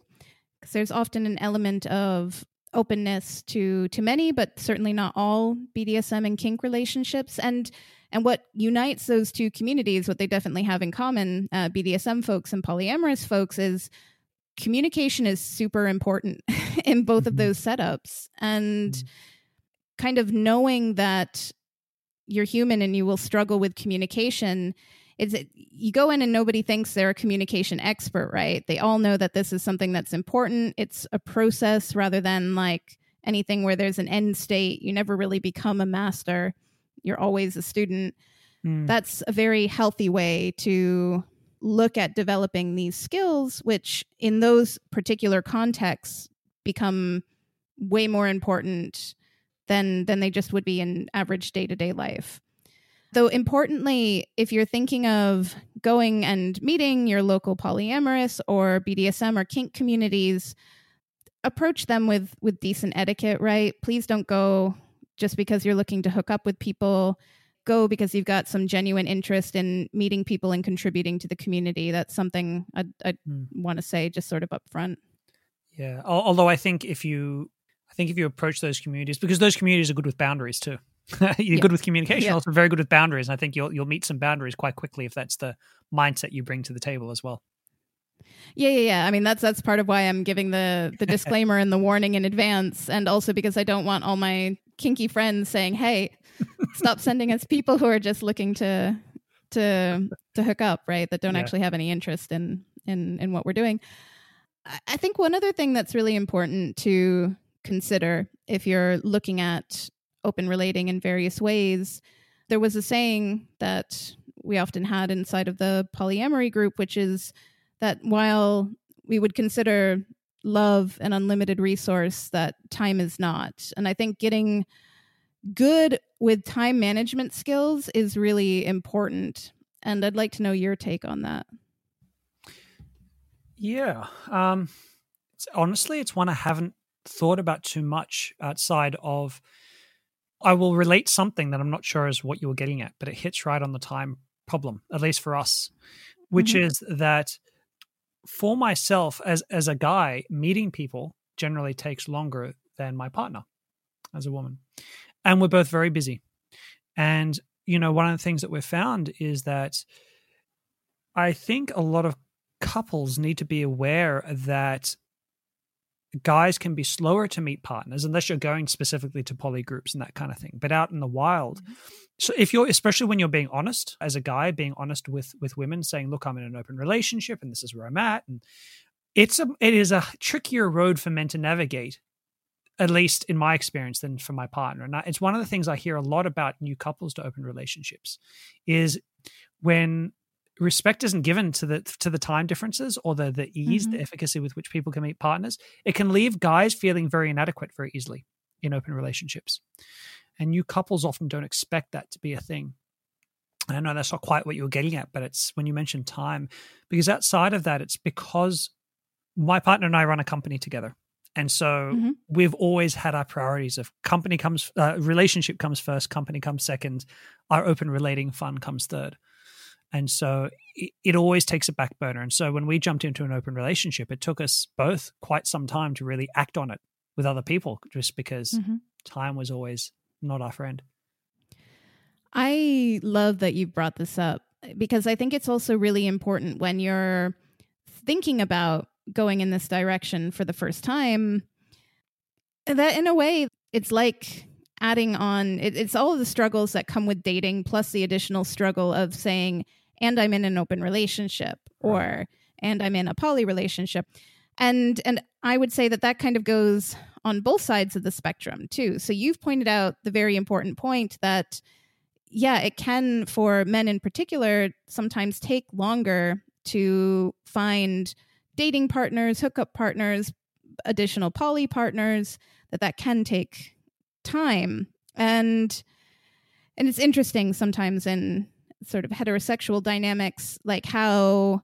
because there's often an element of openness to to many, but certainly not all BDSM and kink relationships. And and what unites those two communities, what they definitely have in common, uh, BDSM folks and polyamorous folks, is communication is super important [LAUGHS] in both mm-hmm. of those setups, and mm-hmm. kind of knowing that you're human and you will struggle with communication is it you go in and nobody thinks they're a communication expert right? They all know that this is something that's important. It's a process rather than like anything where there's an end state. You never really become a master. You're always a student. Mm. that's a very healthy way to look at developing these skills which in those particular contexts become way more important than than they just would be in average day-to-day life. Though importantly, if you're thinking of going and meeting your local polyamorous or BDSM or kink communities, approach them with with decent etiquette, right? Please don't go just because you're looking to hook up with people. Go because you've got some genuine interest in meeting people and contributing to the community. That's something I'd, I'd mm. want to say just sort of upfront. Yeah. Although I think if you I think if you approach those communities, because those communities are good with boundaries too. [LAUGHS] You're yeah. good with communication, yeah. also very good with boundaries. And I think you'll you'll meet some boundaries quite quickly if that's the mindset you bring to the table as well. Yeah, yeah, yeah. I mean, that's that's part of why I'm giving the the [LAUGHS] disclaimer and the warning in advance, and also because I don't want all my kinky friends saying, "Hey, stop [LAUGHS] sending us people who are just looking to to to hook up, right? That don't Yeah. actually have any interest in in in what we're doing. I I think one other thing that's really important to consider if you're looking at open relating in various ways, there was a saying that we often had inside of the polyamory group, which is that while we would consider love an unlimited resource, that time is not. And I think getting good with time management skills is really important. And I'd like to know your take on that. Yeah. Um, it's, honestly, it's one I haven't thought about too much outside of. I will relate something that I'm not sure is what you were getting at, but it hits right on the time problem, at least for us, which Mhm. is that for myself as as a guy, meeting people generally takes longer than my partner as a woman. And we're both very busy. And you know, one of the things that we've found is that I think a lot of couples need to be aware that guys can be slower to meet partners unless you're going specifically to poly groups and that kind of thing. But out in the wild mm-hmm. so if you're especially when you're being honest as a guy being honest with with women saying look i'm in an open relationship and this is where i'm at and it's a it is a trickier road for men to navigate at least in my experience than for my partner. And I, it's one of the things i hear a lot about new couples to open relationships is when respect isn't given to the to the time differences or the the ease the efficacy with which people can meet partners. It can leave guys feeling very inadequate very easily in open relationships. And new couples often don't expect that to be a thing. And i know that's not quite what you were getting at but it's when you mention time because outside of that it's because my partner and i run a company together. And so Mhm. we've always had our priorities of company comes uh, relationship comes first company comes second our open relating fund comes third and so it, it always takes a back burner and so when we jumped into an open relationship it took us both quite some time to really act on it with other people just because Mhm. time was always not our friend I love that you brought this up because I think it's also really important when you're thinking about going in this direction for the first time that in a way it's like adding on it, it's all of the struggles that come with dating plus the additional struggle of saying and i'm in an open relationship or and i'm in a poly relationship. And and i would say that that kind of goes on both sides of the spectrum too. So you've pointed out the very important point that yeah it can for men in particular sometimes take longer to find dating partners hookup partners additional poly partners that that can take time. And and it's interesting sometimes in sort of heterosexual dynamics like how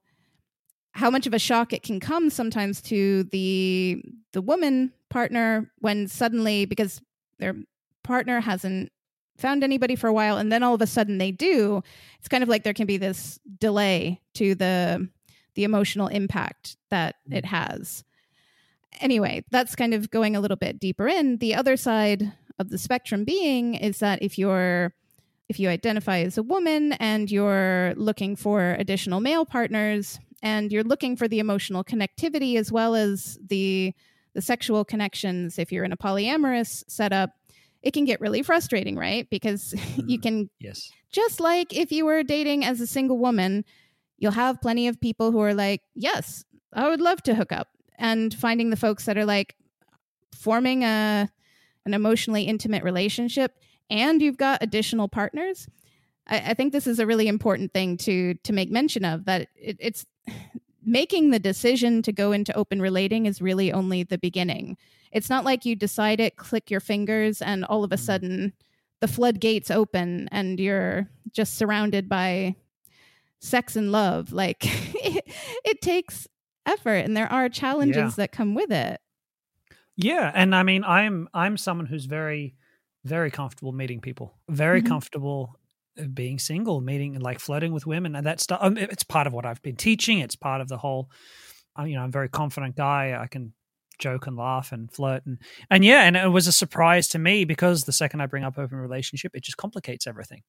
how much of a shock it can come sometimes to the the woman partner when suddenly because their partner hasn't found anybody for a while and then all of a sudden they do it's kind of like there can be this delay to the the emotional impact that hmm. it has. Anyway that's kind of going a little bit deeper in. The other side of the spectrum being is that if you're if you identify as a woman and you're looking for additional male partners and you're looking for the emotional connectivity as well as the the sexual connections if you're in a polyamorous setup it can get really frustrating right? Because [LAUGHS] you mm-hmm. can yes. just like if you were dating as a single woman you'll have plenty of people who are like yes i would love to hook up and finding the folks that are like forming a an emotionally intimate relationship and you've got additional partners I, I think this is a really important thing to to make mention of that it, it's [SIGHS] making the decision to go into open relating is really only the beginning it's not like you decide it click your fingers and all of a Mhm. sudden the floodgates open and you're just surrounded by sex and love like it, [LAUGHS] it takes effort and there are challenges Yeah. that come with it Yeah, and I mean, I'm I'm someone who's very, very comfortable meeting people, very Mhm. comfortable uh, being single, meeting like flirting with women, and that stuff. Um, it's part of what I've been teaching. It's part of the whole. uh, You know, I'm a very confident guy. I can joke and laugh and flirt and and yeah, and it was a surprise to me because the second I bring up open relationship, it just complicates everything.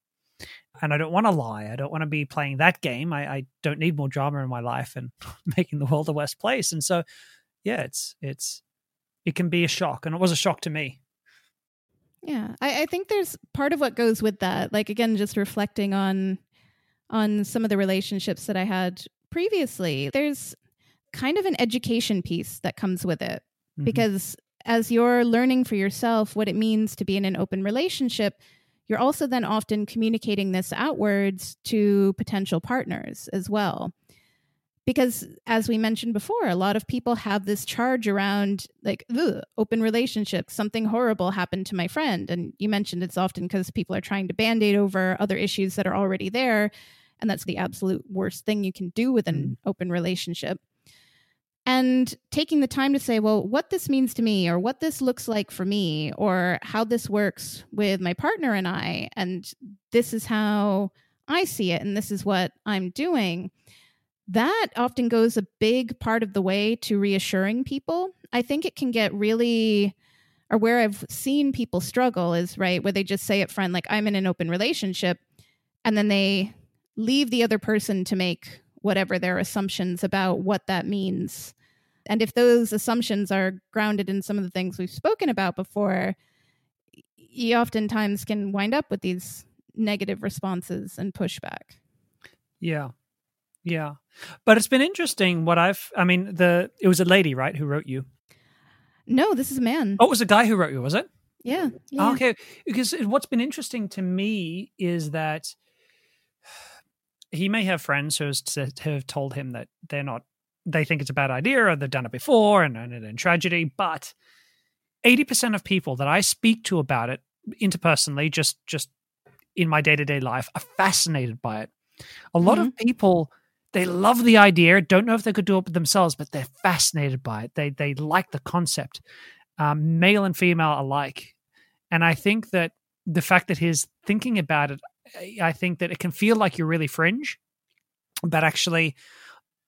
And I don't want to lie. I don't want to be playing that game. I, I don't need more drama in my life and [LAUGHS] making the world a worse place. And so, yeah, it's it's it can be a shock and it was a shock to me Yeah, I, I think there's part of what goes with that. Like again, just reflecting on on some of the relationships that I had previously. There's kind of an education piece that comes with it mm-hmm. because as you're learning for yourself what it means to be in an open relationship, you're also then often communicating this outwards to potential partners as well. Because, as we mentioned before, a lot of people have this charge around like open relationships, something horrible happened to my friend. And you mentioned it's often because people are trying to band aid over other issues that are already there. And that's the absolute worst thing you can do with an mm. open relationship and taking the time to say, well, what this means to me, or what this looks like for me, or how this works with my partner and I, and this is how I see it, and this is what I'm doing. That often goes a big part of the way to reassuring people. I think it can get really, or where I've seen people struggle is right, where they just say up front, like, I'm in an open relationship, and then they leave the other person to make whatever their assumptions about what that means and if those assumptions are grounded in some of the things we've spoken about before, you oftentimes can wind up with these negative responses and pushback. Yeah. Yeah. But it's been interesting what I've I mean the it was a lady, right, who wrote you? No, this is a man. Oh, it was a guy who wrote you, was it? Yeah. yeah. Okay. Because what's been interesting to me is that he may have friends who have told him that they're not they think it's a bad idea or they've done it before and ended in tragedy. But 80% of people that I speak to about it interpersonally, just just in my day to day life, are fascinated by it. A lot mm-hmm. of people they love the idea, don't know if they could do it themselves, but they're fascinated by it. They they like the concept, um, male and female alike. And I think that the fact that he's thinking about it, I think that it can feel like you're really fringe, but actually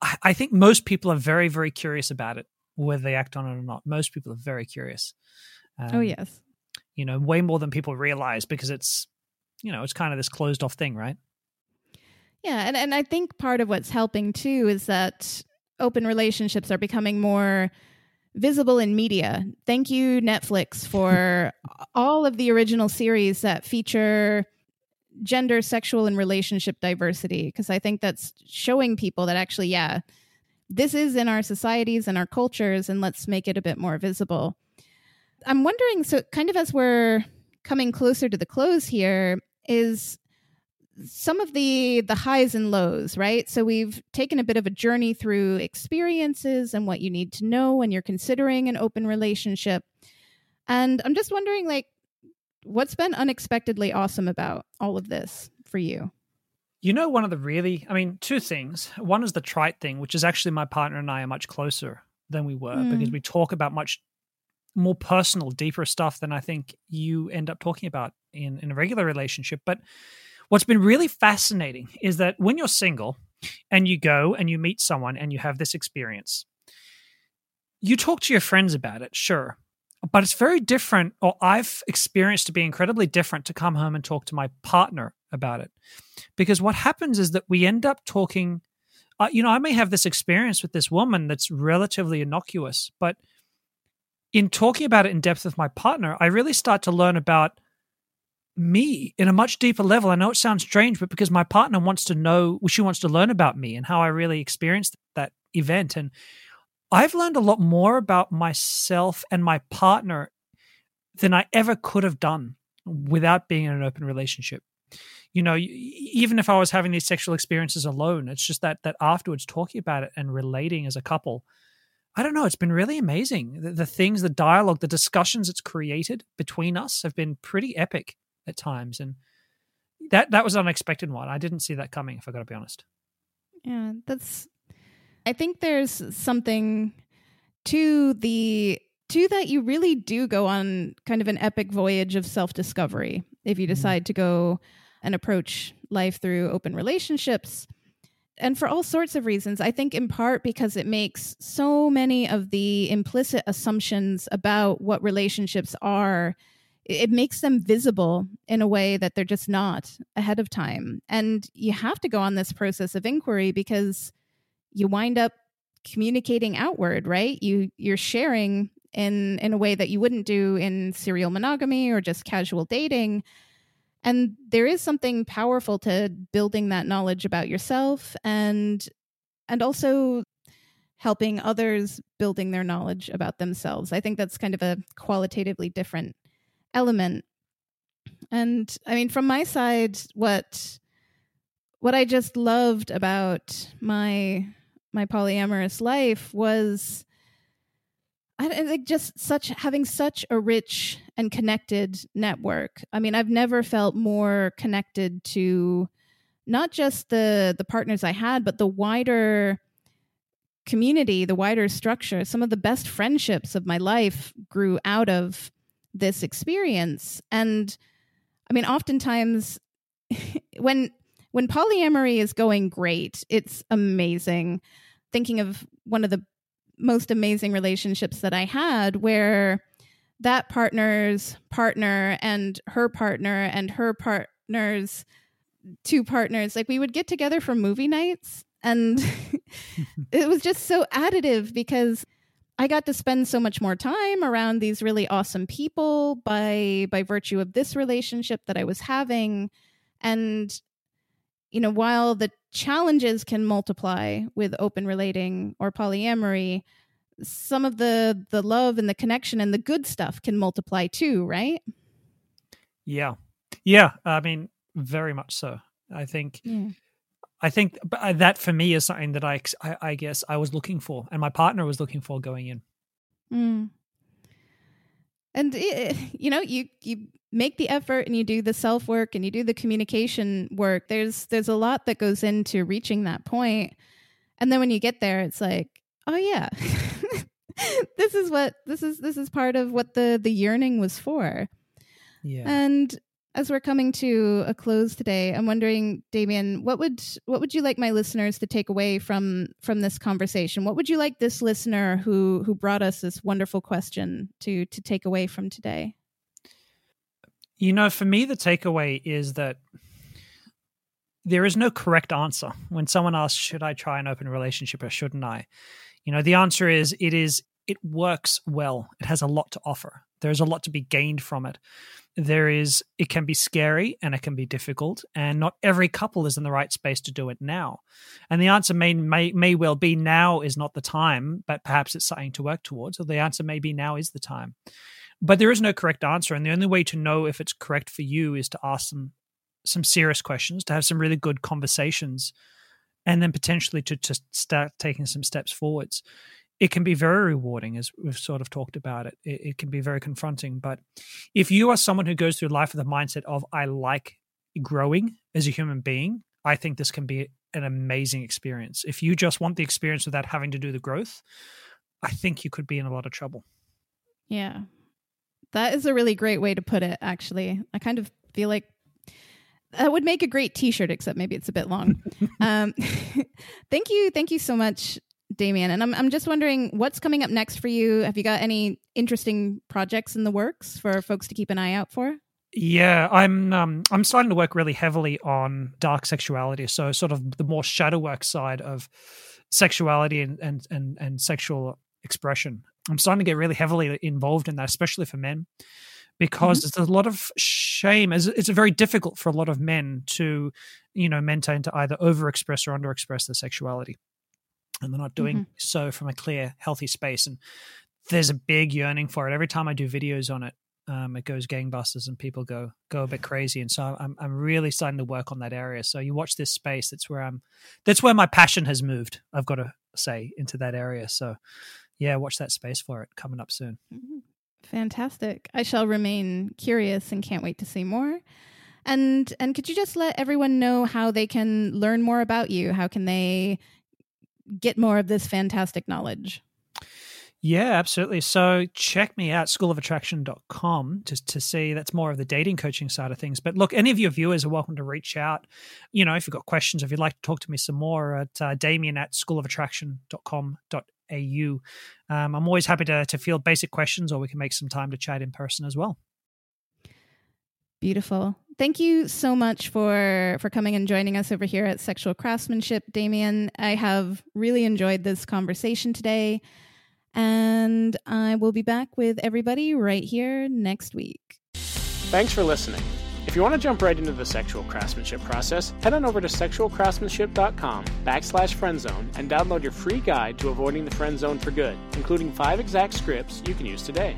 I think most people are very, very curious about it, whether they act on it or not. Most people are very curious. Oh, um, oh, yes. You know, way more than people realize because it's, you know, it's kind of this closed off thing, right? Yeah. And, and I think part of what's helping too is that open relationships are becoming more visible in media. Thank you, Netflix, [LAUGHS] for all of the original series that feature gender, sexual, and relationship diversity because I think that's showing people that actually, yeah, this is in our societies and our cultures, and let's make it a bit more visible. I'm wondering, so kind of as we're coming closer to the close here, is some of the the highs and lows right so we've taken a bit of a journey through experiences and what you need to know when you're considering an open relationship and i'm just wondering like what's been unexpectedly awesome about all of this for you? You know, one of the really, I mean, two things. One is the trite thing, which is actually my partner and I are much closer than we were mm. because we talk about much more personal, deeper stuff than I think you end up talking about in, in a regular relationship. But what's been really fascinating is that when you're single and you go and you meet someone and you have this experience, you talk to your friends about it, sure but it's very different or i've experienced to be incredibly different to come home and talk to my partner about it. Because what happens is that we end up talking uh, you know i may have this experience with this woman that's relatively innocuous but in talking about it in depth with my partner i really start to learn about me in a much deeper level i know it sounds strange but because my partner wants to know she wants to learn about me and how i really experienced that event and I've learned a lot more about myself and my partner than I ever could have done without being in an open relationship. You know, even if I was having these sexual experiences alone, it's just that that afterwards talking about it and relating as a couple. I don't know, it's been really amazing. The, the things, the dialogue, the discussions it's created between us have been pretty epic at times and that that was an unexpected one. I didn't see that coming if I got to be honest. Yeah, that's I think there's something to the to that you really do go on kind of an epic voyage of self-discovery if you mm-hmm. decide mm-hmm. to go and approach life through open relationships and for all sorts of reasons. I think in part because it makes so many of the implicit assumptions about what relationships are, it makes them visible in a way that they're just not ahead of time. And you have to go on this process of inquiry because you wind up communicating outward, right? You you're sharing in in a way that you wouldn't do in serial monogamy or just casual dating. And there is something powerful to building that knowledge about yourself and and also helping others building their knowledge about themselves. I think that's kind of a qualitatively different element. And I mean from my side what what I just loved about my my polyamorous life was I think just such having such a rich and connected network. I mean, I've never felt more connected to not just the the partners I had, but the wider community, the wider structure. Some of the best friendships of my life grew out of this experience. And I mean, oftentimes [LAUGHS] when when polyamory is going great, it's amazing. Thinking of one of the most amazing relationships that I had where that partner's partner and her partner and her partner's two partners, like we would get together for movie nights. And [LAUGHS] it was just so additive because I got to spend so much more time around these really awesome people by by virtue of this relationship that I was having. And you know, while the challenges can multiply with open relating or polyamory, some of the the love and the connection and the good stuff can multiply too, right? Yeah. Yeah, I mean very much so. I think yeah. I think uh, that for me is something that I, I, I guess I was looking for, and my partner was looking for going in. Mm. And it, [LAUGHS] you know, you you make the effort and you do the self work and you do the communication work. There's there's a lot that goes into reaching that point. And then when you get there it's like oh yeah. [LAUGHS] This is what this is this is part of what the the yearning was for. Yeah. And as we're coming to a close today i'm wondering damien what would what would you like my listeners to take away from from this conversation what would you like this listener who who brought us this wonderful question to to take away from today you know, for me, the takeaway is that there is no correct answer when someone asks, "Should I try an open relationship or shouldn't I?" You know, the answer is it is it works well. It has a lot to offer. There's a lot to be gained from it. There is it can be scary and it can be difficult, and not every couple is in the right space to do it now. And the answer may may may well be now is not the time, but perhaps it's something to work towards. Or the answer may be now is the time. But there is no correct answer, and the only way to know if it's correct for you is to ask some some serious questions, to have some really good conversations, and then potentially to to start taking some steps forwards. It can be very rewarding, as we've sort of talked about it. It, it can be very confronting, but if you are someone who goes through life with the mindset of "I like growing as a human being," I think this can be an amazing experience. If you just want the experience without having to do the growth, I think you could be in a lot of trouble. Yeah, that is a really great way to put it, actually. I kind of feel like that would make a great t-shirt except maybe it's a bit long [LAUGHS] um, [LAUGHS] thank you thank you so much damien and I'm, I'm just wondering what's coming up next for you. Have you got any interesting projects in the works for folks to keep an eye out for? Yeah i'm um, i'm starting to work really heavily on dark sexuality. So sort of the more shadow work side of sexuality and and and, and sexual expression. I'm starting to get really heavily involved in that, especially for men, because mm-hmm. there's a lot of shame. It's, it's very difficult for a lot of men to, you know, maintain to either overexpress or underexpress their sexuality, and they're not doing mm-hmm. so from a clear, healthy space. And there's a big yearning for it. Every time I do videos on it, um, it goes gangbusters and people go go a bit crazy and so I'm I'm really starting to work on that area so you watch this space that's where I'm that's where my passion has moved I've got to say into that area so yeah, watch that space for it coming up soon. Mm-hmm. Fantastic. I shall remain curious and can't wait to see more. And and could you just let everyone know how they can learn more about you? How can they get more of this fantastic knowledge? Yeah, absolutely. So check me out, schoolofattraction.com, to, to see that's more of the dating coaching side of things. But look, any of your viewers are welcome to reach out. You know, if you've got questions, if you'd like to talk to me some more at uh, damien at schoolofattraction.com.au au. Um, I'm always happy to, to field basic questions or we can make some time to chat in person as well. Beautiful. Thank you so much for for coming and joining us over here at Sexual Craftsmanship, Damien. I have really enjoyed this conversation today, and I will be back with everybody right here next week. Thanks for listening. If you want to jump right into the sexual craftsmanship process, head on over to sexualcraftsmanship.com backslash friendzone and download your free guide to avoiding the friend zone for good, including five exact scripts you can use today.